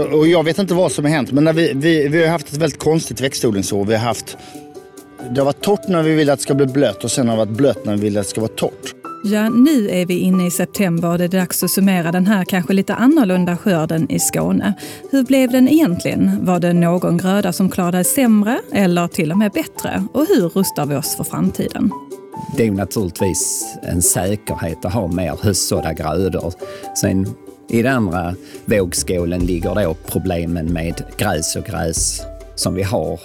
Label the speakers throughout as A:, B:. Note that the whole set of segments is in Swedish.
A: Och jag vet inte vad som har hänt, men när vi, vi, vi har haft ett väldigt konstigt växtodlingsår. Vi har haft, det har varit torrt när vi vill att det ska bli blött och sen har det varit blött när vi vill att det ska vara torrt.
B: Ja, nu är vi inne i september och det är dags att summera den här kanske lite annorlunda skörden i Skåne. Hur blev den egentligen? Var det någon gröda som klarade sämre eller till och med bättre? Och hur rustar vi oss för framtiden?
C: Det är naturligtvis en säkerhet att ha mer höstsådda grödor. Sen i den andra vågskålen ligger då problemen med gräs och gräs som vi har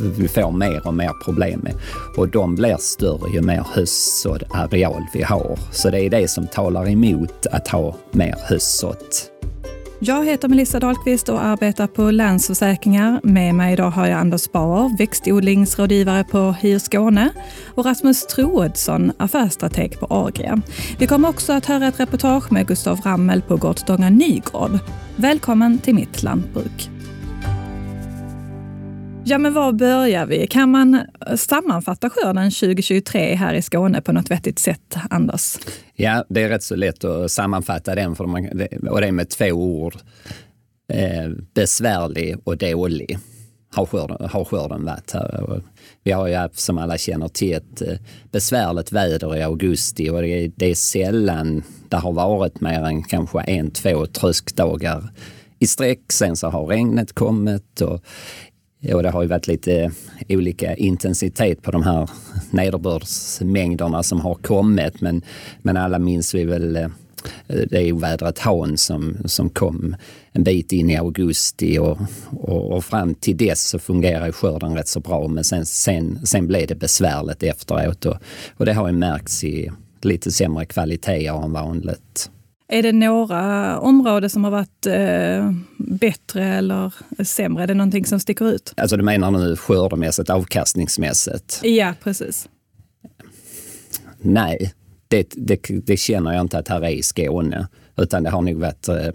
C: vi får mer och mer problem med. Och de blir större ju mer höstsådd areal vi har. Så det är det som talar emot att ha mer höstsått.
B: Jag heter Melissa Dahlqvist och arbetar på Länsförsäkringar. Med mig idag har jag Anders Bauer, växtodlingsrådgivare på Hyr Skåne och Rasmus Troedsson, affärsstrateg på Agria. Vi kommer också att höra ett reportage med Gustav Rammel på Gårdstånga Nygård. Välkommen till Mitt Lantbruk. Ja, men var börjar vi? Kan man eh, sammanfatta skörden 2023 här i Skåne på något vettigt sätt, Anders?
C: Ja, det är rätt så lätt att sammanfatta den, för man, och det är med två ord. Eh, besvärlig och dålig har skörden, har skörden varit här. Vi har ju som alla känner till ett eh, besvärligt väder i augusti och det är, det är sällan det har varit mer än kanske en, två tröskdagar i sträck. Sen så har regnet kommit och och det har ju varit lite eh, olika intensitet på de här nederbördsmängderna som har kommit. Men, men alla minns vi väl eh, det ovädret Han som, som kom en bit in i augusti och, och, och fram till dess så fungerar skörden rätt så bra men sen, sen, sen blev det besvärligt efteråt och, och det har ju märkts i lite sämre kvaliteter än vanligt.
B: Är det några områden som har varit eh, bättre eller sämre? Är det någonting som sticker ut?
C: Alltså du menar nu skördemässigt, avkastningsmässigt?
B: Ja, precis.
C: Nej, det, det, det känner jag inte att här är i Skåne. Utan det har nog varit eh,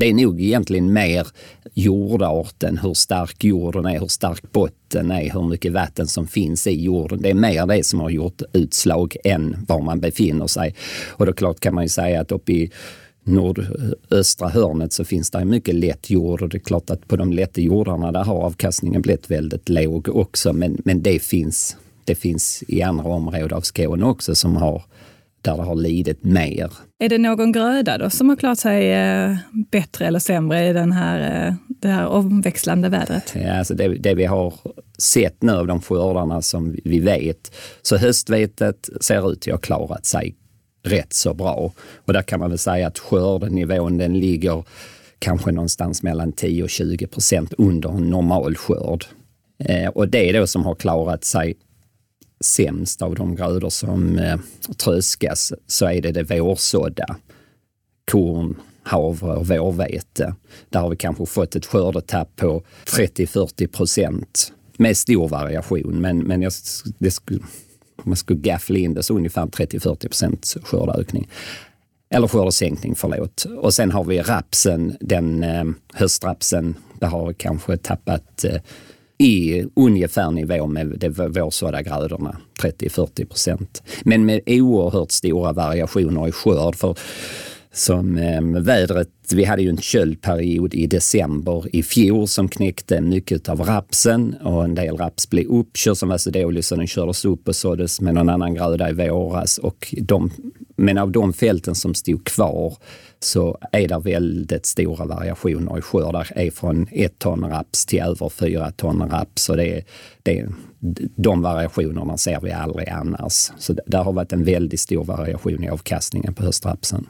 C: det är nog egentligen mer jordarten, hur stark jorden är, hur stark botten är, hur mycket vatten som finns i jorden. Det är mer det som har gjort utslag än var man befinner sig. Och då klart kan man ju säga att uppe i nordöstra hörnet så finns det mycket lätt jord och det är klart att på de lätta jordarna där har avkastningen blivit väldigt låg också. Men, men det, finns, det finns i andra områden av Skåne också som har där det har lidit mer.
B: Är det någon gröda då som har klarat sig eh, bättre eller sämre i den här, eh, det här omväxlande vädret?
C: Ja, alltså det, det, vi har sett nu av de skördarna som vi vet, så höstvetet ser ut att ha klarat sig rätt så bra. Och där kan man väl säga att skördenivån den ligger kanske någonstans mellan 10 och 20 procent under en normal skörd. Eh, och det är då som har klarat sig sämst av de grödor som eh, tröskas så är det det vårsådda. Korn, havre och vårvete. Där har vi kanske fått ett skördetapp på 30-40 procent med stor variation. Men, men jag, det skulle, om man skulle gaffla in det så ungefär 30-40 procents skördeökning. Eller skördesänkning, förlåt. Och sen har vi rapsen, den eh, höstrapsen, där har vi kanske tappat eh, i ungefär nivå med de vårsådda grödorna, 30-40 procent. Men med oerhört stora variationer i skörd. För som eh, vädret, vi hade ju en köldperiod i december i fjol som knäckte mycket av rapsen och en del raps blev uppkörd som var så dålig så den kördes upp och såddes med någon annan gröda i våras. Och de, men av de fälten som stod kvar så är det väldigt stora variationer i skördar. är från ett ton raps till över fyra ton raps. Och det, det, de variationerna ser vi aldrig annars. Så det har varit en väldigt stor variation i avkastningen på höstrapsen.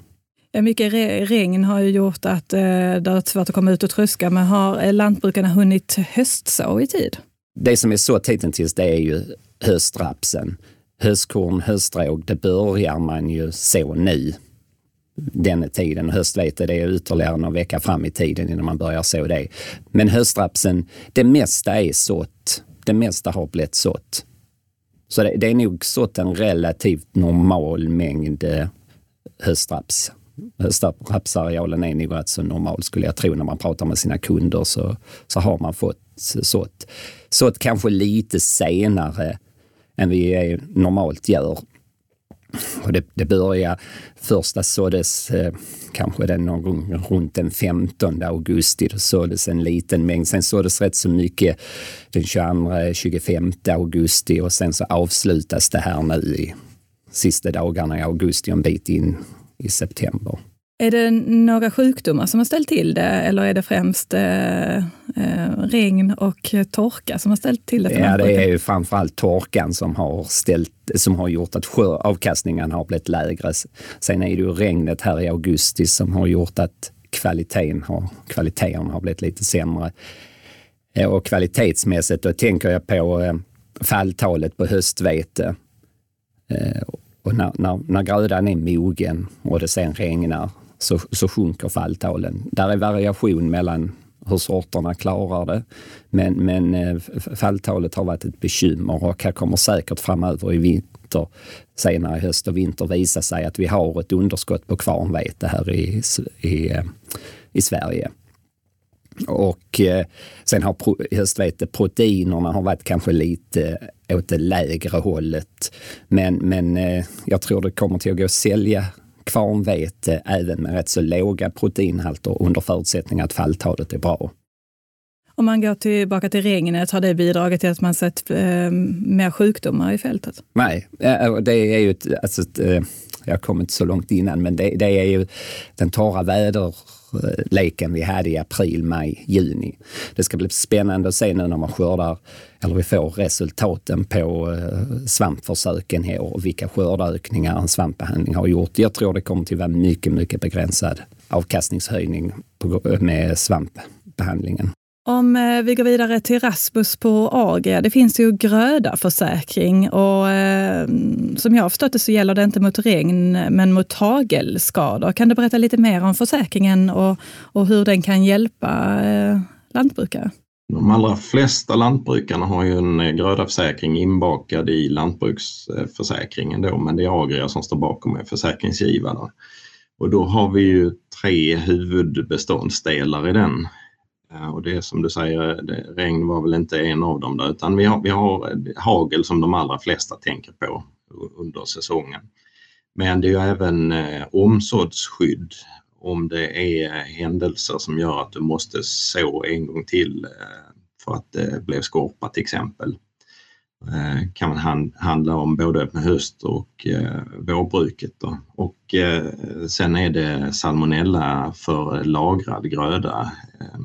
B: Eh, mycket regn har ju gjort att eh, det är svårt att komma ut och tröska, men har eh, lantbrukarna hunnit höstså i tid?
C: Det som är så hittills det är ju höstrapsen. Höstkorn, höstråg, det börjar man ju så nu den tiden. Höstvete det är ytterligare någon vecka fram i tiden innan man börjar så det. Men höstrapsen, det mesta är sått. Det mesta har blivit sått. Så det, det är nog sått en relativt normal mängd höstraps. Höstrapsarealen är nog rätt så normal skulle jag tro när man pratar med sina kunder så, så har man fått sått. Sått kanske lite senare än vi normalt gör. Och det, det började, första såddes eh, kanske den någon gång runt den 15 augusti. Då såddes en liten mängd. Sen såddes rätt så mycket den 22-25 augusti och sen så avslutas det här nu i sista dagarna i augusti, en bit in i september.
B: Är det några sjukdomar som har ställt till det eller är det främst eh, eh, regn och torka som har ställt till det?
C: ja, det är ju framförallt torkan som har, ställt, som har gjort att avkastningen har blivit lägre. Sen är det ju regnet här i augusti som har gjort att kvaliteten har, kvaliteten har blivit lite sämre. Eh, och kvalitetsmässigt, då tänker jag på eh, falltalet på höstvete. Och när, när, när grödan är mogen och det sen regnar så, så sjunker falltalen. Där är variation mellan hur sorterna klarar det. Men, men eh, falltalet har varit ett bekymmer och här kommer säkert framöver i vinter, senare i höst och vinter visa sig att vi har ett underskott på kvarnvete här i, i, eh, i Sverige. Och eh, sen har pro, höstveteproteinerna har varit kanske lite åt det lägre hållet. Men, men eh, jag tror det kommer till att gå att sälja kvarnvete även med rätt så låga proteinhalter under förutsättning att falltalet är bra.
B: Om man går tillbaka till regnet, har det bidragit till att man sett eh, mer sjukdomar i fältet?
C: Nej, det är ju ett, alltså ett, eh, jag kom inte så långt innan, men det, det är ju den torra leken vi hade i april, maj, juni. Det ska bli spännande att se nu när man skördar, eller vi får resultaten på eh, svampförsöken här och vilka skördeökningar en svampbehandling har gjort. Jag tror det kommer att vara mycket, mycket begränsad avkastningshöjning med svampbehandlingen.
B: Om eh, vi går vidare till Rasmus på Agria. Det finns ju grödaförsäkring och eh, som jag har förstått det så gäller det inte mot regn men mot hagelskador. Kan du berätta lite mer om försäkringen och, och hur den kan hjälpa eh, lantbrukare?
D: De allra flesta lantbrukarna har ju en eh, grödaförsäkring inbakad i lantbruksförsäkringen då, men det är Agria som står bakom med försäkringsgivarna. Och då har vi ju tre huvudbeståndsdelar i den. Eh, och det är som du säger, det, regn var väl inte en av dem där, utan vi har, vi har eh, hagel som de allra flesta tänker på under säsongen. Men det är ju även eh, omsåddsskydd om det är händelser som gör att du måste så en gång till eh, för att det blev skorpa till exempel. Eh, kan man handla om både med höst och eh, vårbruket. Då. Och eh, sen är det salmonella för lagrad gröda. Eh,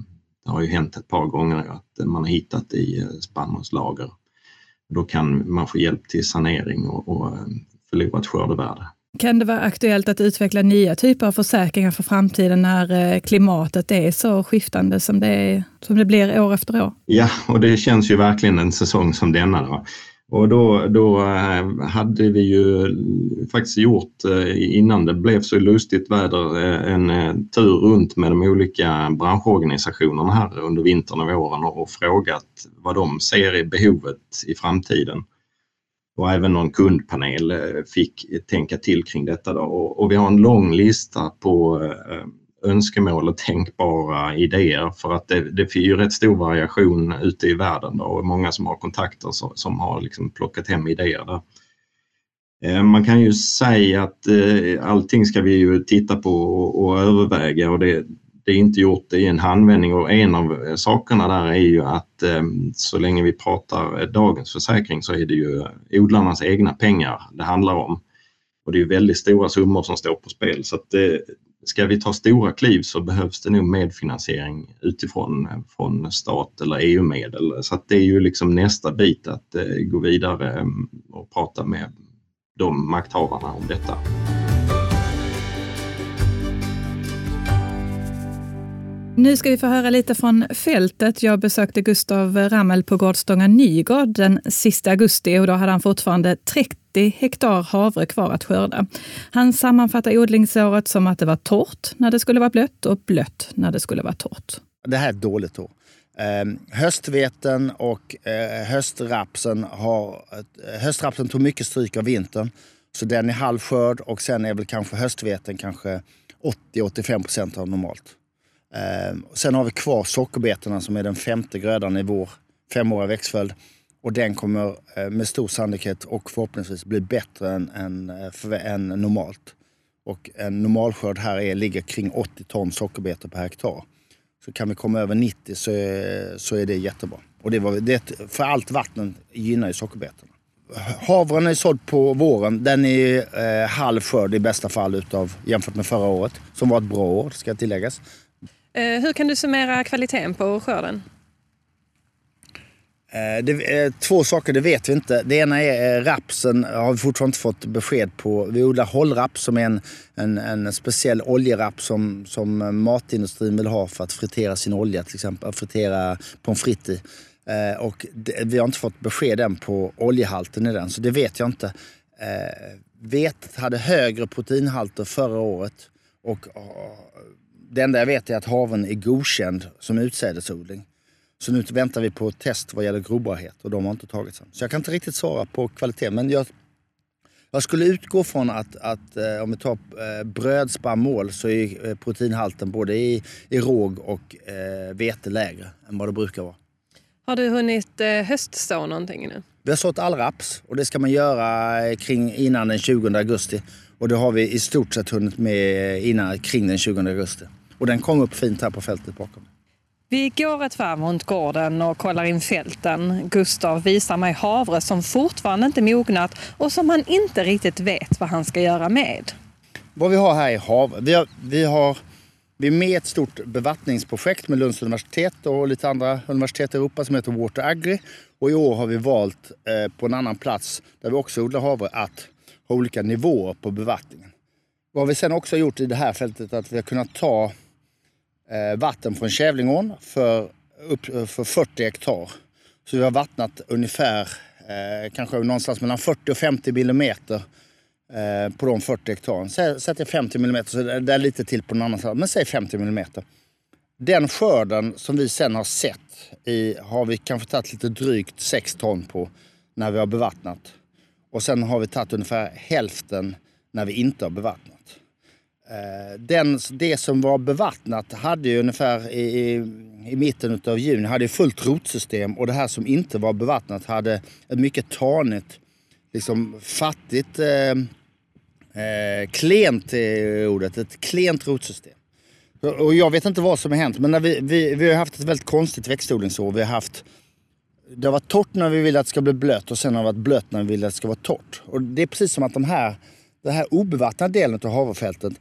D: det har ju hänt ett par gånger att man har hittat i eh, spannmålslager. Då kan man få hjälp till sanering och, och eh, förlorat skördevärde.
B: Kan det vara aktuellt att utveckla nya typer av försäkringar för framtiden när eh, klimatet är så skiftande som det, är, som det blir år efter år?
D: Ja, och det känns ju verkligen en säsong som denna. Då. Och då, då eh, hade vi ju faktiskt gjort eh, innan det blev så lustigt väder eh, en tur runt med de olika branschorganisationerna här under vintern och våren och frågat vad de ser i behovet i framtiden och även någon kundpanel fick tänka till kring detta. Då. Och, vi har en lång lista på önskemål och tänkbara idéer för att det, det är ju rätt stor variation ute i världen då, och många som har kontakter som, som har liksom plockat hem idéer. Där. Eh, man kan ju säga att eh, allting ska vi ju titta på och, och överväga och det, det är inte gjort i en handvändning och en av sakerna där är ju att eh, så länge vi pratar dagens försäkring så är det ju odlarnas egna pengar det handlar om. Och det är väldigt stora summor som står på spel så att det, ska vi ta stora kliv så behövs det nog medfinansiering utifrån från stat eller EU-medel. Så att det är ju liksom nästa bit att eh, gå vidare eh, och prata med de makthavarna om detta.
B: Nu ska vi få höra lite från fältet. Jag besökte Gustav Rammel på Gårdstånga Nygård den sista augusti och då hade han fortfarande 30 hektar havre kvar att skörda. Han sammanfattar odlingsåret som att det var torrt när det skulle vara blött och blött när det skulle vara torrt.
A: Det här är ett dåligt år. Eh, höstveten och eh, höstrapsen, har, eh, höstrapsen tog mycket stryk av vintern. Så den är halvskörd och sen är väl kanske höstveten kanske 80-85 procent av normalt. Eh, sen har vi kvar sockerbetorna som är den femte grödan i vår femåriga växtföljd. Och den kommer eh, med stor sannolikhet och förhoppningsvis bli bättre än, än, eh, än normalt. Och en normalskörd här är, ligger kring 80 ton sockerbetor per hektar. Så kan vi komma över 90 så är, så är det jättebra. Och det var, det, för allt vatten gynnar ju sockerbetorna. Havren är sådd på våren. Den är eh, halv skörd i bästa fall utav, jämfört med förra året. Som var ett bra år, ska tilläggas.
B: Eh, hur kan du summera kvaliteten på skörden?
A: Eh, det, eh, två saker, det vet vi inte. Det ena är eh, rapsen har vi fortfarande inte fått besked på. Vi odlar hållraps som är en, en, en speciell oljeraps som, som matindustrin vill ha för att fritera sin olja till exempel. Fritera pommes frites i. Och det, vi har inte fått besked än på oljehalten i den, så det vet jag inte. Vetet hade högre proteinhalter förra året och det enda jag vet är att haven är godkänd som utsädesodling. Så nu väntar vi på test vad gäller grobarhet och de har inte tagits än. Så jag kan inte riktigt svara på kvalitet. Men jag, jag skulle utgå från att, att eh, om vi tar eh, brödspannmål så är eh, proteinhalten både i, i råg och vete lägre än vad det brukar vara.
B: Har du hunnit höstså någonting nu?
A: Vi har sått allraps och det ska man göra kring, innan den 20 augusti. Och det har vi i stort sett hunnit med innan, kring den 20 augusti. Och den kom upp fint här på fältet bakom.
B: Vi går ett varv runt gården och kollar in fälten. Gustav visar mig havre som fortfarande inte mognat och som han inte riktigt vet vad han ska göra med.
A: Vad vi har här är havre. Vi, har, vi, har, vi är med i ett stort bevattningsprojekt med Lunds universitet och lite andra universitet i Europa som heter Water Agri. Och i år har vi valt eh, på en annan plats där vi också odlar havre att ha olika nivåer på bevattningen. Vad vi sen också har gjort i det här fältet är att vi har kunnat ta Eh, vatten från Kävlingån för, upp, eh, för 40 hektar. Så vi har vattnat ungefär eh, kanske någonstans mellan 40 och 50 millimeter eh, på de 40 hektaren. Säg att 50 millimeter, så det är lite till på någon annan sida, men säg 50 millimeter. Den skörden som vi sen har sett i, har vi kanske tagit lite drygt 6 ton på när vi har bevattnat. Och sen har vi tagit ungefär hälften när vi inte har bevattnat. Eh, den, det som var bevattnat hade ju ungefär i, i, i mitten av juni hade fullt rotsystem och det här som inte var bevattnat hade ett mycket tanigt, liksom fattigt, eh, eh, klent är ordet, ett klent rotsystem. Och jag vet inte vad som har hänt men när vi, vi, vi har haft ett väldigt konstigt växtodlingsår. Vi har haft det har varit torrt när vi vill att det ska bli blött och sen har det varit blött när vi vill att det ska vara torrt. Och det är precis som att de här, den här obevattnade delen av havrefältet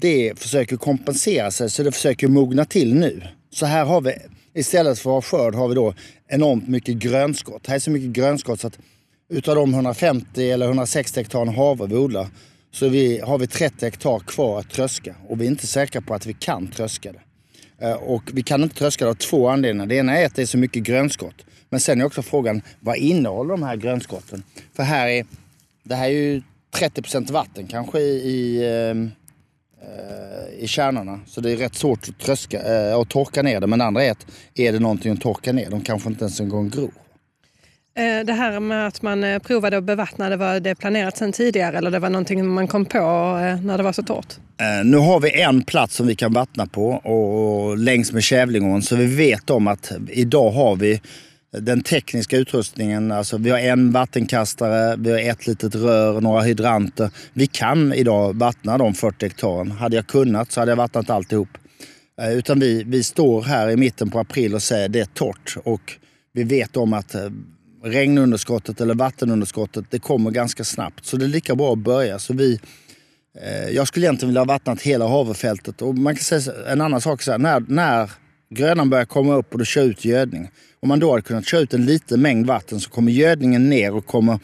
A: det försöker kompensera sig så det försöker mogna till nu. Så här har vi, istället för att ha skörd har vi då enormt mycket grönskott. Här är så mycket grönskott så att utav de 150 eller 160 hektar havre vi odlar så vi, har vi 30 hektar kvar att tröska och vi är inte säkra på att vi kan tröska det. Eh, och vi kan inte tröska det av två anledningar. Det ena är att det är så mycket grönskott. Men sen är också frågan, vad innehåller de här grönskotten? För här är, det här är ju 30% vatten kanske i, i ehm, i kärnorna. Så det är rätt svårt att, tröska, äh, att torka ner det. Men det andra är att är det någonting att torka ner? De kanske inte ens en gång gror.
B: Eh, det här med att man provade att bevattna, det var det planerat sedan tidigare eller det var någonting man kom på när det var så torrt?
A: Nu har vi en plats som vi kan vattna på och längs med Kävlingån så vi vet om att idag har vi den tekniska utrustningen. Alltså vi har en vattenkastare, vi har ett litet rör, några hydranter. Vi kan idag vattna de 40 hektaren. Hade jag kunnat så hade jag vattnat alltihop. Eh, utan vi, vi står här i mitten på april och säger det är torrt. Och vi vet om att eh, regnunderskottet eller vattenunderskottet det kommer ganska snabbt. Så det är lika bra att börja. Så vi, eh, jag skulle egentligen vilja ha vattnat hela havrefältet. Och man kan säga en annan sak, så här, när, när grödan börjar komma upp och du kör ut gödning. Om man då hade kunnat köra ut en liten mängd vatten så kommer gödningen ner och kommer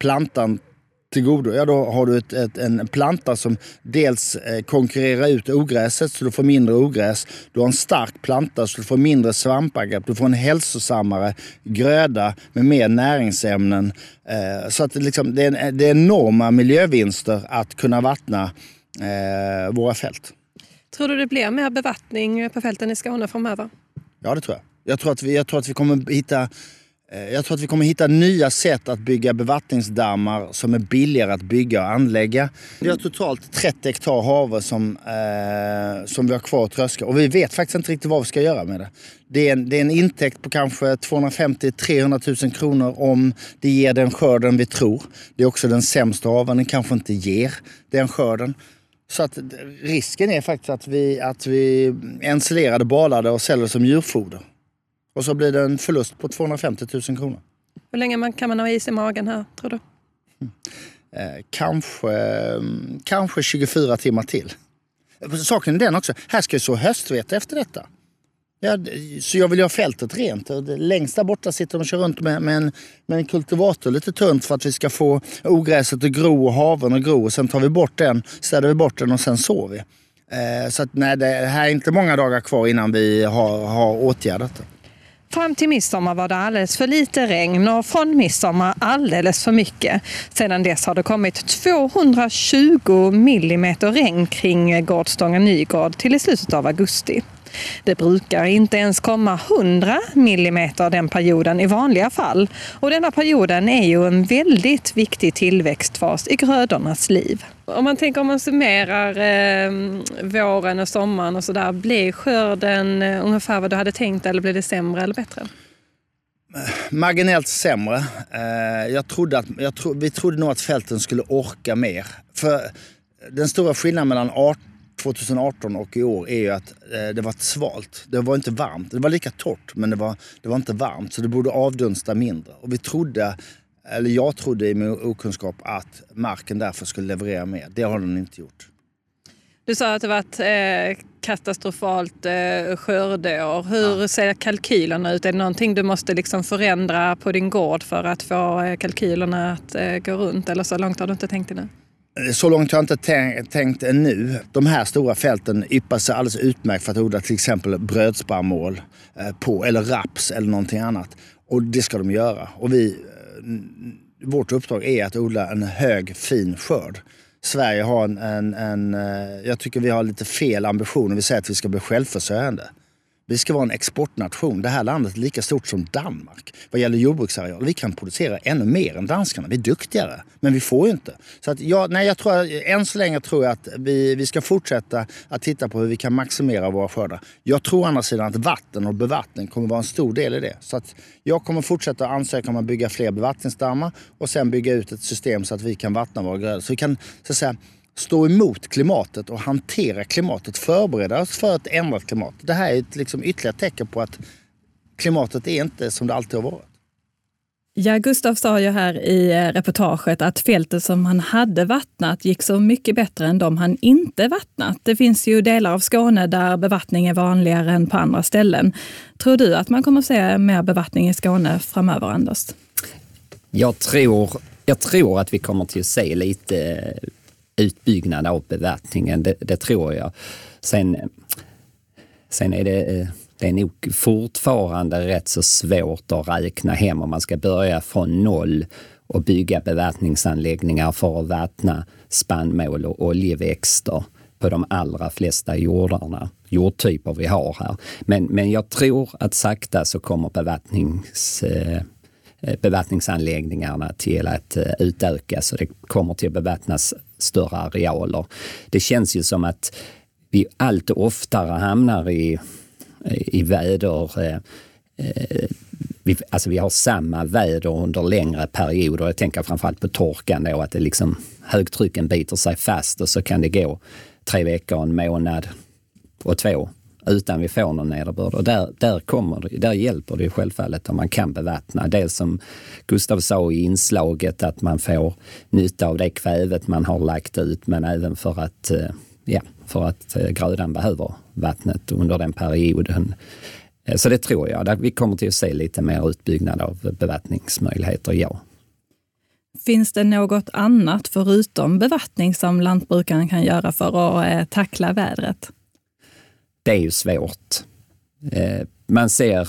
A: plantan till godo. Ja, då har du ett, ett, en planta som dels eh, konkurrerar ut ogräset så du får mindre ogräs. Du har en stark planta så du får mindre svampangrepp. Du får en hälsosammare gröda med mer näringsämnen. Eh, så att liksom, det, är, det är enorma miljövinster att kunna vattna eh, våra fält.
B: Tror du det blir mer bevattning på fälten i Skåne framöver?
A: Ja, det tror jag. Jag tror att vi, jag tror att vi kommer hitta eh, jag tror att vi kommer hitta nya sätt att bygga bevattningsdammar som är billigare att bygga och anlägga. Vi har totalt 30 hektar havre som, eh, som vi har kvar att tröska och vi vet faktiskt inte riktigt vad vi ska göra med det. Det är en, det är en intäkt på kanske 250-300 000 kronor om det ger den skörden vi tror. Det är också den sämsta haven, den kanske inte ger den skörden. Så att risken är faktiskt att vi, att vi ensilerade balade och säljer som djurfoder. Och så blir det en förlust på 250 000 kronor.
B: Hur länge kan man ha is i magen här, tror du?
A: Eh, kanske, kanske 24 timmar till. Saken är den också, här ska jag så höstvete efter detta. Ja, så jag vill ju ha fältet rent. Längst där borta sitter de och kör runt med, med, en, med en kultivator lite tunt för att vi ska få ogräset att gro och haven att gro. Och sen tar vi bort den, städar vi bort den och sen sår vi. Eh, så att, nej, det här är inte många dagar kvar innan vi har, har åtgärdat det.
B: Fram till midsommar var det alldeles för lite regn och från midsommar alldeles för mycket. Sedan dess har det kommit 220 millimeter regn kring Gårdstånga Nygård till i slutet av augusti. Det brukar inte ens komma 100 millimeter den perioden i vanliga fall. Och denna perioden är ju en väldigt viktig tillväxtfas i grödornas liv. Om man tänker om man summerar eh, våren och sommaren och sådär, blev skörden eh, ungefär vad du hade tänkt eller blev det sämre eller bättre?
A: Marginellt sämre. Eh, jag trodde att, jag tro, vi trodde nog att fälten skulle orka mer. För den stora skillnaden mellan 2018 och i år är ju att eh, det var svalt. Det var inte varmt. Det var lika torrt men det var, det var inte varmt så det borde avdunsta mindre. Och vi trodde, eller jag trodde i min okunskap att marken därför skulle leverera mer. Det har den inte gjort.
B: Du sa att det varit eh, katastrofalt eh, skördeår. Hur ja. ser kalkylerna ut? Är det någonting du måste liksom förändra på din gård för att få eh, kalkylerna att eh, gå runt? Eller så långt har du inte tänkt nu?
A: Så långt har jag inte tänkt ännu. De här stora fälten yppar sig alldeles utmärkt för att odla till exempel brödspannmål eh, på, eller raps eller någonting annat. Och det ska de göra. Och vi, eh, vårt uppdrag är att odla en hög, fin skörd. Sverige har en, en, en, eh, jag tycker vi har lite fel ambitioner. Vi säger att vi ska bli självförsörjande. Vi ska vara en exportnation. Det här landet är lika stort som Danmark vad gäller jordbruksareal. Vi kan producera ännu mer än danskarna. Vi är duktigare, men vi får ju inte. Så att jag, nej, jag tror, än så länge tror jag att vi, vi ska fortsätta att titta på hur vi kan maximera våra skördar. Jag tror å andra sidan att vatten och bevattning kommer vara en stor del i det. Så att jag kommer fortsätta ansöka om att bygga fler bevattningsdammar och sen bygga ut ett system så att vi kan vattna våra grödor. Så vi kan så att säga, stå emot klimatet och hantera klimatet, förbereda oss för ett ändrat klimat. Det här är ett liksom ytterligare tecken på att klimatet är inte som det alltid har varit.
B: Ja, Gustav sa ju här i eh, reportaget att fältet som han hade vattnat gick så mycket bättre än de han inte vattnat. Det finns ju delar av Skåne där bevattning är vanligare än på andra ställen. Tror du att man kommer att se mer bevattning i Skåne framöver, Anders?
C: Jag tror, jag tror att vi kommer till att se lite utbyggnad av bevattningen, det, det tror jag. Sen, sen är det, eh, det är nog fortfarande rätt så svårt att räkna hem om man ska börja från noll och bygga bevattningsanläggningar för att vattna spannmål och oljeväxter på de allra flesta jordarna, jordtyper vi har här. Men, men jag tror att sakta så kommer bevattnings eh, eh bevattningsanläggningarna till att eh, utökas och det kommer till att bevattnas större arealer. Det känns ju som att vi allt oftare hamnar i, i väder eh, eh, vi, alltså vi har samma väder under längre perioder. Jag tänker framförallt på torkan då, att det liksom, högtrycken biter sig fast och så kan det gå tre veckor, en månad och två utan vi får någon nederbörd. Och där, där, kommer, där hjälper det självfallet om man kan bevattna. Dels som Gustav sa i inslaget att man får nytta av det kvävet man har lagt ut men även för att, eh, ja, för att eh, grödan behöver vattnet under den perioden. Eh, så det tror jag. Vi kommer till att se lite mer utbyggnad av bevattningsmöjligheter, ja.
B: Finns det något annat förutom bevattning som lantbrukaren kan göra för att tackla vädret?
C: Det är ju svårt. Eh, man ser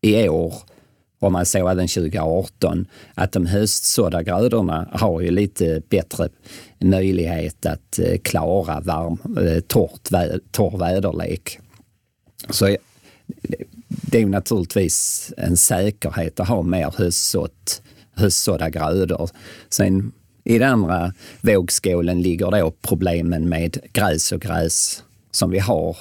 C: i år, och man såg även 2018, att de höstsådda grödorna har ju lite bättre möjlighet att eh, klara varm, eh, torrt, torr väderlek. Så det är ju naturligtvis en säkerhet att ha mer höstsått, höstsådda grödor. Sen i den andra vågskålen ligger då problemen med gräs och gräs som vi har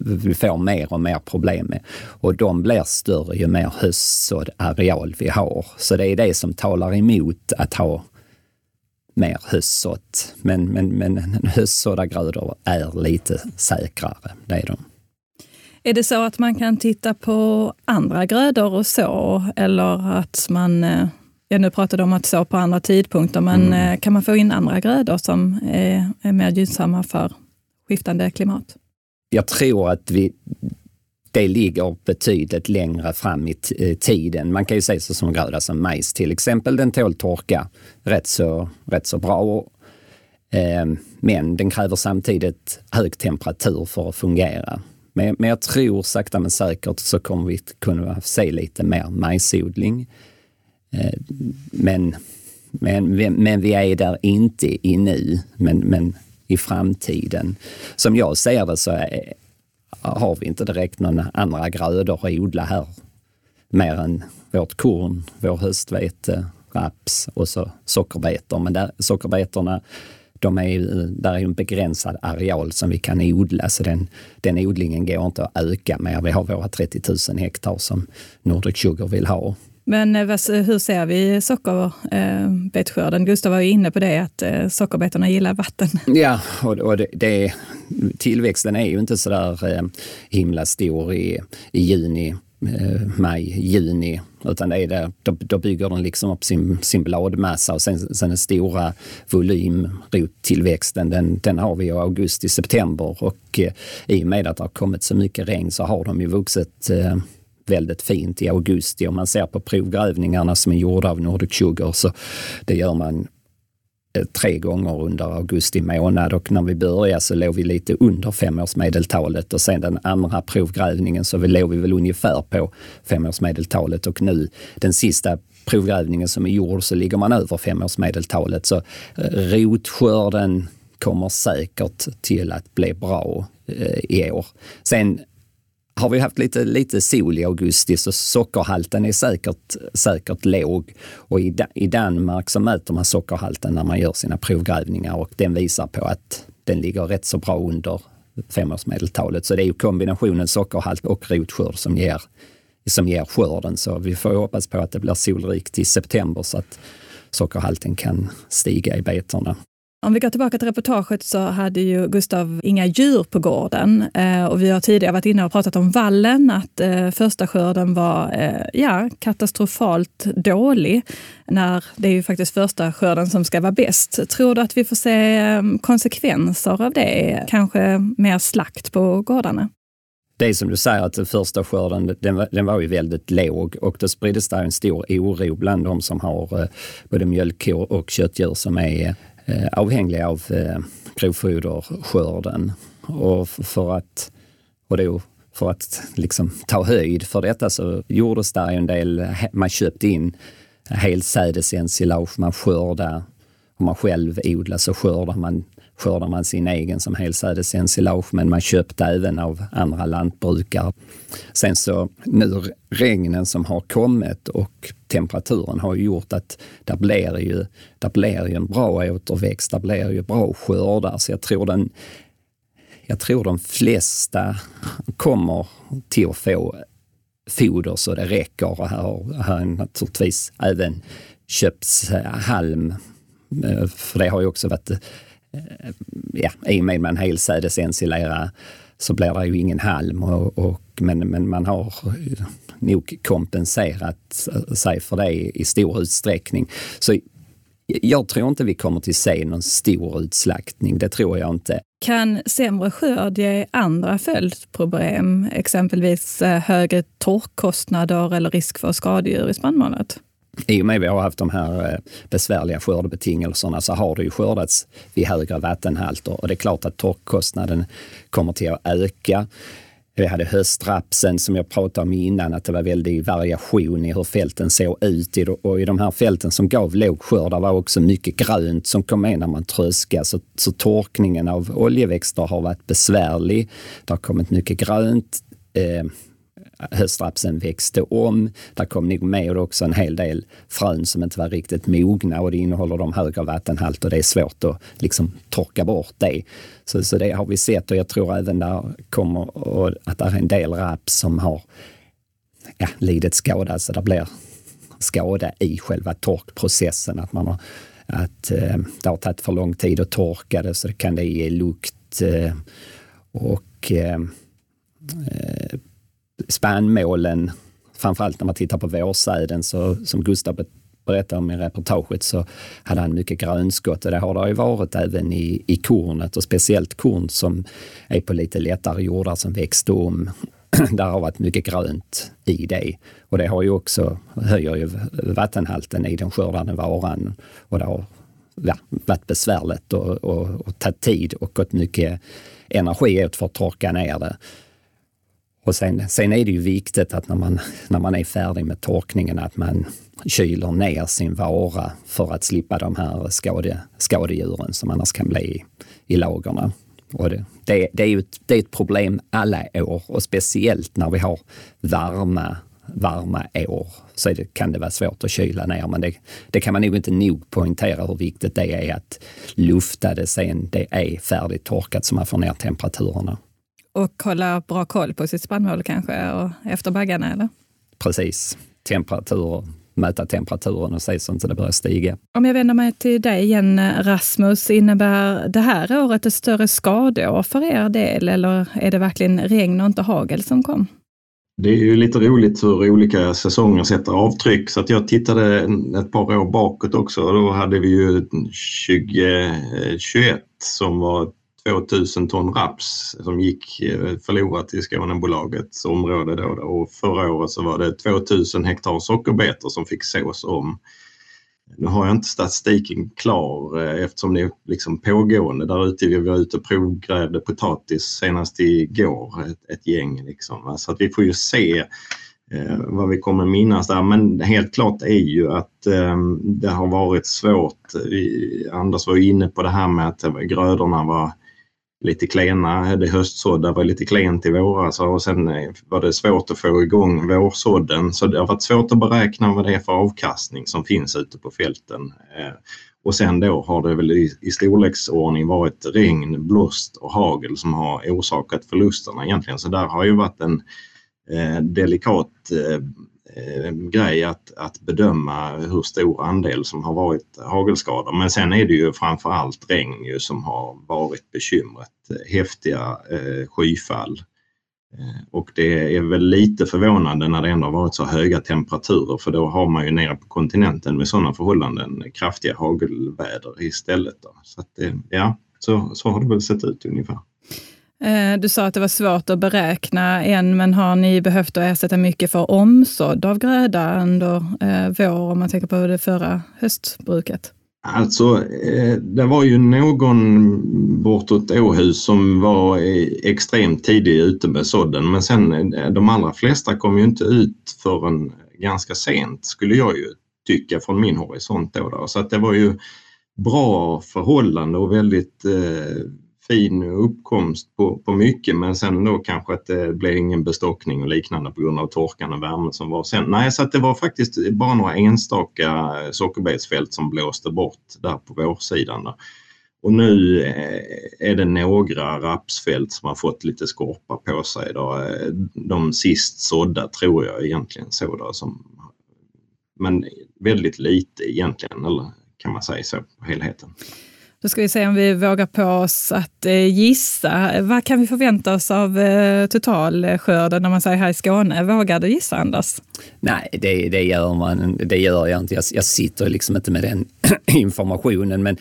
C: vi får mer och mer problem med. Och de blir större ju mer höstsådd areal vi har. Så det är det som talar emot att ha mer höstsått. Men, men, men höstsådda grödor är lite säkrare, det är de.
B: Är det så att man kan titta på andra grödor och så, eller att man eh, Ja, nu pratade om att så på andra tidpunkter, men mm. Eh, kan man få in andra grödor som är, är mer gynnsamma för skiftande klimat?
C: Jag tror att vi, det ligger betydligt längre fram i eh, tiden. Man kan ju säga så som gröda som majs till exempel, den tål torka rätt så, rätt så bra. Eh, men den kräver samtidigt hög temperatur för att fungera. Men, men jag tror sakta men säkert så kommer vi kunna se lite mer majsodling. Eh, men, men, men vi är där inte i nu, men, men i framtiden. Som jag ser det så är, har vi inte direkt några andra grödor att odla här mer än vårt korn, vår höstvete, raps och så sockerbetor. Men där, sockerbetorna, de är, där är en begränsad areal som vi kan odla, så den, den odlingen går inte att öka mer. Vi har våra 30 000 hektar som Nordic Sugar vill ha.
B: Men eh, hur ser vi sockerbetsskörden? Eh, Gustav var ju inne på det, att eh, sockerbetorna gillar vatten.
C: Ja, och, det, det, tillväxten är ju inte så där himla stor i, i juni, maj, juni, utan det är det, då, då bygger den liksom upp sin, sin bladmassa och sen, sen den stora volym, rottillväxten, den, den har vi i augusti, september och eh, i och med att det har kommit så mycket regn så har de ju vuxit eh, väldigt fint i augusti. Om man ser på provgrävningarna som är gjorda av Nordic Sugar så det gör man eh, tre gånger under augusti månad och när vi började så låg vi lite under femårsmedeltalet och sen den andra provgrävningen så låg vi väl ungefär på femårsmedeltalet och nu den sista provgrävningen som är gjord så ligger man över femårsmedeltalet. Så eh, rotskörden kommer säkert till att bli bra eh, i år. Sen har vi haft lite, lite sol i augusti så sockerhalten är säkert, säkert låg. Och i, i Danmark så mäter man sockerhalten när man gör sina provgrävningar och den visar på att den ligger rätt så bra under femårsmedeltalet. Så det är ju kombinationen sockerhalt och rotskörd som ger, som ger skörden. Så vi får hoppas på att det blir solrikt i september så att sockerhalten kan stiga i betorna.
B: Om vi går tillbaka till reportaget så hade ju Gustav inga djur på gården. Eh, och vi har tidigare varit inne och pratat om vallen, att eh, första skörden var eh, ja, katastrofalt dålig. När det är ju faktiskt första skörden som ska vara bäst. Tror du att vi får se eh, konsekvenser av det? Kanske mer slakt på gårdarna?
C: det är som du säger att den första skörden den var, den var ju väldigt låg och då spriddes det en stor oro bland de som har eh, både mjölkkor och köttdjur som är Eh, avhängliga avhängiga av eh, grovfoderskörden. Och för att, och då, för att liksom ta höjd för detta så gjordes det en del, man köpte in helsädesensilage, man skördade, om man själv odlar så skördar man skördar man sin egen som helsädesensilage, men man köpte även av andra lantbrukare. Sen så nu regnen som har kommit och temperaturen har gjort att det blir ju, det blir ju en bra återväxt, det blir ju bra skördar. Så jag tror den jag tror de flesta kommer till att få foder så det räcker. Och här har naturligtvis även köpts halm. Eh, för det har ju också varit Eh, ja, i och med man helsädesensilerar så blir det ju ingen halm. Och, och, men, men man har nog kompenserat sig för det i, stor utsträckning. Så jag tror inte vi kommer till se någon stor utslaktning. Det tror jag inte.
B: Kan sämre skörd ge andra följdproblem, exempelvis eh, högre torkkostnader eller risk för skadedjur i spannmålet?
C: I och med att vi har haft de här eh, besvärliga skördebetingelserna så har det ju skördats vid högre vattenhalter och det är klart att torkkostnaden kommer till att öka. Vi hade höstrapsen som jag pratade om innan, att det var väldigt variation i hur fälten såg ut. Och i de här fälten som gav låg skörd var också mycket grönt som kom med när man tröskade. Så, så torkningen av oljeväxter har varit besvärlig. Det har kommit mycket grönt. Eh, höstrapsen växte om. Där kom nog med också en hel del frön som inte var riktigt mogna och det innehåller de högre vattenhalt och det är svårt att liksom torka bort det. Så, så det har vi sett och jag tror även där kommer att det är en del raps som har ja, lidit skada, så det blir skada i själva torkprocessen. Att, man har, att eh, det har tagit för lång tid att torka det så det kan det ge lukt. Eh, och eh, eh spannmålen, framförallt när man tittar på vårsäden, så, som Gustav berättade om i reportaget så hade han mycket grönskott och det har det ju varit även i, i kornet och speciellt korn som är på lite lättare jordar som växte om där har varit mycket grönt i det. Och det har ju också, höjer ju vattenhalten i den skördade varan. Och det har ja, varit besvärligt och, och, och tagit tid och gått mycket energi åt för att torka ner det. Och sen, sen är det ju viktigt att när man, när man är färdig med torkningen att man kyler ner sin vara för att slippa de här skade, skadedjuren som annars kan bli i, i lagerna. Och det, det, det är ju ett, det är ett problem alla år och speciellt när vi har varma, varma år så det, kan det vara svårt att kyla ner. Men det, det kan man nog inte nog poängtera hur viktigt det är att lufta det sen det är färdigt torkat så man får ner temperaturerna.
B: Och hålla bra koll på sitt spannmål kanske och efter baggarna eller?
C: Precis. Temperaturer, mäta temperaturen och se så inte det börjar stiga.
B: Om jag vänder mig till dig igen Rasmus, innebär det här året ett större skadeår för er del eller är det verkligen regn och inte hagel som kom?
D: Det är ju lite roligt hur olika säsonger sätter avtryck så att jag tittade ett par år bakåt också och då hade vi ju 2021 som var 2000 ton raps som gick eh, förlorat i Skånebolagets område då, och förra året så var det 2000 hektar sockerbetor som fick sås om. Nu har jag inte statistiken klar eh, eftersom det är liksom pågående där ute. Vi var ute och provgrävde potatis senast igår, ett, ett gäng. Liksom. Så att vi får ju se eh, vad vi kommer minnas där. Men helt klart är ju att eh, det har varit svårt. Anders var ju inne på det här med att eh, grödorna var lite klena. Det höstsådda var lite klent i våras och sen eh, var det svårt att få igång vårsådden. Så det har varit svårt att beräkna vad det är för avkastning som finns ute på fälten. Eh, och sen då har det väl i, i storleksordning varit regn, blåst och hagel som har orsakat förlusterna egentligen. Så där har ju varit en eh, delikat eh, Eh, grej att, att bedöma hur stor andel som har varit hagelskador. Men sen är det ju framför allt regn ju som har varit bekymret. Häftiga eh, skyfall. Eh, och det är väl lite förvånande när det ändå har varit så höga temperaturer för då har man ju nere på kontinenten med sådana förhållanden kraftiga hagelväder istället. Då. Så att, eh, ja, så, så har det väl sett ut ungefär.
B: Eh, du sa att det var svårt att beräkna än, men har ni behövt att ersätta mycket för omsådd av gröda under eh, vår, om man tänker på det förra höstbruket?
D: Alltså, eh, det var ju någon bortåt Åhus som var extremt tidig ute med sådden, men sen de allra flesta kom ju inte ut förrän ganska sent, skulle jag ju tycka från min horisont. Då, då. Så att det var ju bra förhållande och väldigt eh, fin uppkomst på, på mycket men sen då kanske att det blev ingen bestockning och liknande på grund av torkan och värmen som var sen. Nej, så att det var faktiskt bara några enstaka sockerbetsfält som blåste bort där på vårsidan. Då. Och nu eh, är det några rapsfält som har fått lite skorpa på sig. Då. De sist sådda tror jag egentligen så. Då, som, men väldigt lite egentligen, eller kan man säga så på helheten.
B: Då ska vi se om vi vågar på oss att eh, gissa. Vad kan vi förvänta oss av eh, totalskörden när man säger här i Skåne? Vågar du gissa, Anders?
C: Nej, det, det, gör, man, det gör jag inte. Jag, jag sitter liksom inte med den informationen. Men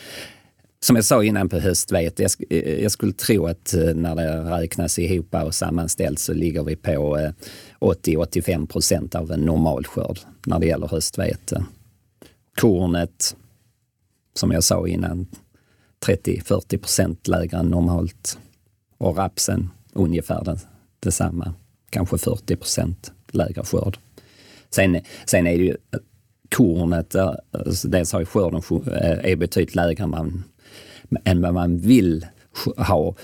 C: som jag sa innan på höstvete, jag, eh, jag skulle tro att när det räknas ihop och sammanställs så ligger vi på 80-85 procent av en normal skörd när det gäller höstvete. Kornet, som jag sa innan, 30-40 procent lägre än normalt. Och rapsen ungefär det, detsamma, kanske 40 procent lägre skörd. Sen, sen är det ju kornet, eh, alltså dels har ju skörden eh, är betydligt lägre än, man, än vad man vill ha.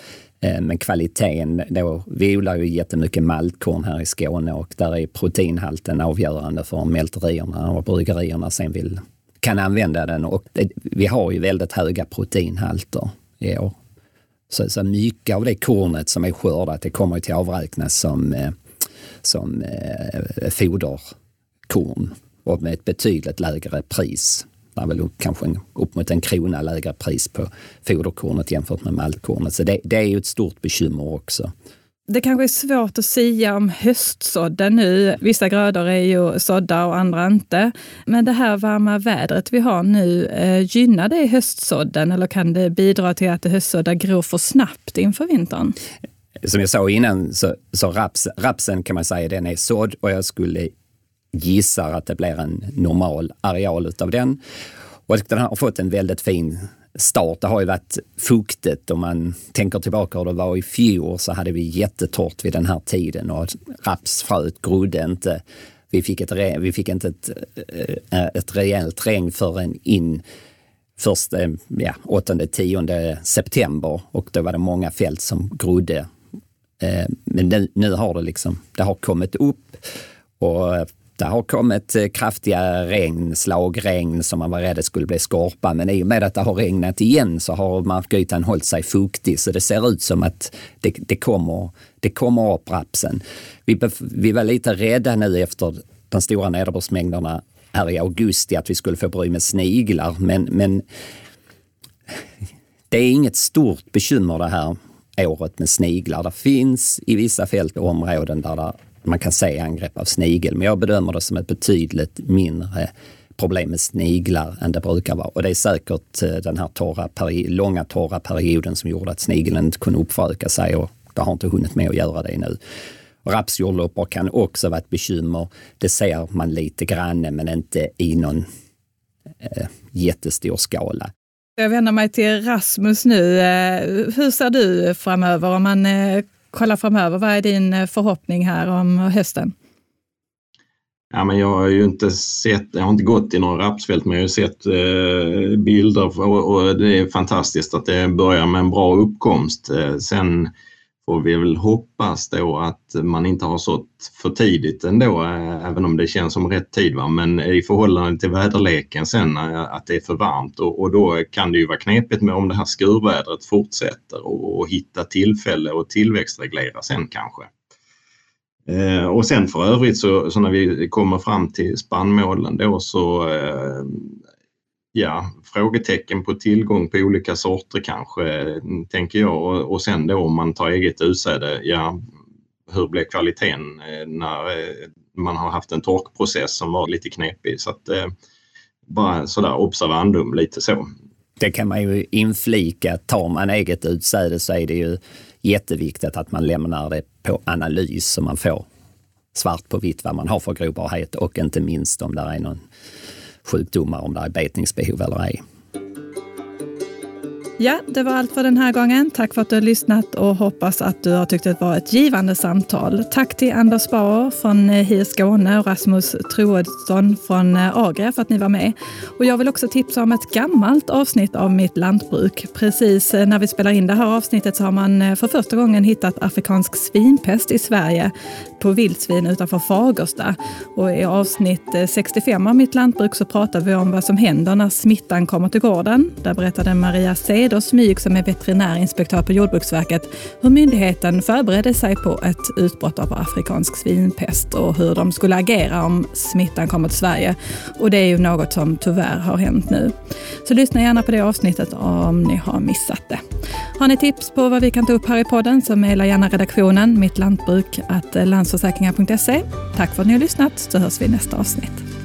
C: Eh, men kvaliteten, då, vi odlar ju jättemycket maltkorn här i Skåne och där är proteinhalten avgörande för om mälterierna och bryggerierna sen vill, kan använda den. Och det, vi har ju väldigt höga proteinhalter i år. Så, så mycket av det kornet som är skördat, det kommer till avräknas som, eh, som eh, foderkorn och med ett betydligt lägre pris. Det är väl kanske upp mot en krona lägre pris på foderkornet jämfört med maltkornet. Så det, det är ju ett stort bekymmer också.
B: Det kanske är svårt att säga om höstsådden nu. Vissa grödor är ju sådda och andra inte. Men det här varma vädret vi har nu, eh, gynnar det höstsådden eller kan det bidra till att det höstsådda gror för snabbt inför vintern?
C: Som jag sa innan, så, så raps, rapsen kan man säga den är sådd och jag skulle gissa att det blir en normal areal utav den. Och den har fått en väldigt fin start. Det har ju varit fuktigt om man tänker tillbaka hur det var i fjol så hade vi jättetorrt vid den här tiden och rapsfröet grodde inte. Vi fick, ett, vi fick inte ett, eh, ett rejält regn förrän in först ja, 8-10 september och då var det många fält som grodde. Eh, men nu, nu har det liksom, det har kommit upp och det har kommit eh, kraftiga regn, slagregn som man var rädd skulle bli skorpa. Men i och med att det har regnat igen så har markytan hållit sig fuktig. Så det ser ut som att det, det, kommer, det kommer upp rapsen. Vi, vi var lite rädda nu efter de stora nederbördsmängderna här i augusti att vi skulle få bry med sniglar. Men, men det är inget stort bekymmer det här året med sniglar. Det finns i vissa fält och områden där det man kan se angrepp av snigel. Men jag bedömer det som ett betydligt mindre problem med sniglar än det brukar vara. Och det är säkert eh, den här torra långa torra perioden som gjorde att snigeln inte kunde uppföröka sig och det har inte hunnit med att göra det nu. Rapsjordloppor kan också vara ett bekymmer. Det ser man lite grann men inte i någon eh, jättestor skala.
B: Jag vänder mig till Rasmus nu. Eh, hur ser du framöver om man eh, kolla framöver? Vad är din eh, förhoppning här om hösten?
D: Ja, men jag har ju inte sett, jag har inte gått i några rapsfält men jag har sett eh, bilder och, och, det är fantastiskt att det börjar med en bra uppkomst. Eh, sen får vi väl hoppas då att man inte har sått för tidigt ändå, eh, även om det känns som rätt tid. Va? Men i förhållande till väderleken sen, eh, att det är för varmt och, och då kan det ju vara knepigt med om det här skurvädret fortsätter och, och hitta tillfälle och tillväxtreglera sen kanske. Eh, och sen för övrigt så, så, när vi kommer fram till spannmålen då så eh, ja, frågetecken på tillgång på olika sorter kanske, tänker jag. Och, och sen då om man tar eget utsäde, ja, hur blir kvaliteten eh, när eh, man har haft en torkprocess som var lite knepig. Så att, eh, bara sådär observandum, lite så.
C: Det kan man ju inflika. Tar man eget utsäde så är det ju jätteviktigt att man lämnar det på analys så man får svart på vitt vad man har för grobarhet och inte minst om det är någon sjukdomar, om det är betningsbehov eller ej.
B: Ja, det var allt för den här gången. Tack för att du har lyssnat och hoppas att du har tyckt att det var ett givande samtal. Tack till Anders Bauer från eh, HIR Skåne och Rasmus Troedsson från eh, Agria för att ni var med. Och jag vill också tipsa om ett gammalt avsnitt av Mitt lantbruk. Precis eh, när vi spelar in det här avsnittet så har man för första gången hittat afrikansk svinpest i Sverige på vildsvin utanför Fagersta. Och i avsnitt eh, 65 av Mitt lantbruk så pratar vi om vad som händer när smittan kommer till gården. Där berättade Maria C Ceder Smyg som är veterinärinspektör på Jordbruksverket hur myndigheten förberedde sig på ett utbrott av afrikansk svinpest och hur de skulle agera om smittan kommer till Sverige. Och det är ju något som tyvärr har hänt nu. Så lyssna gärna på det avsnittet om ni har missat det. Har ni tips på vad vi kan ta upp här i podden så mejla gärna redaktionen mittlantbruk landsförsäkringar.se. Tack för att ni har lyssnat så hörs vi i nästa avsnitt.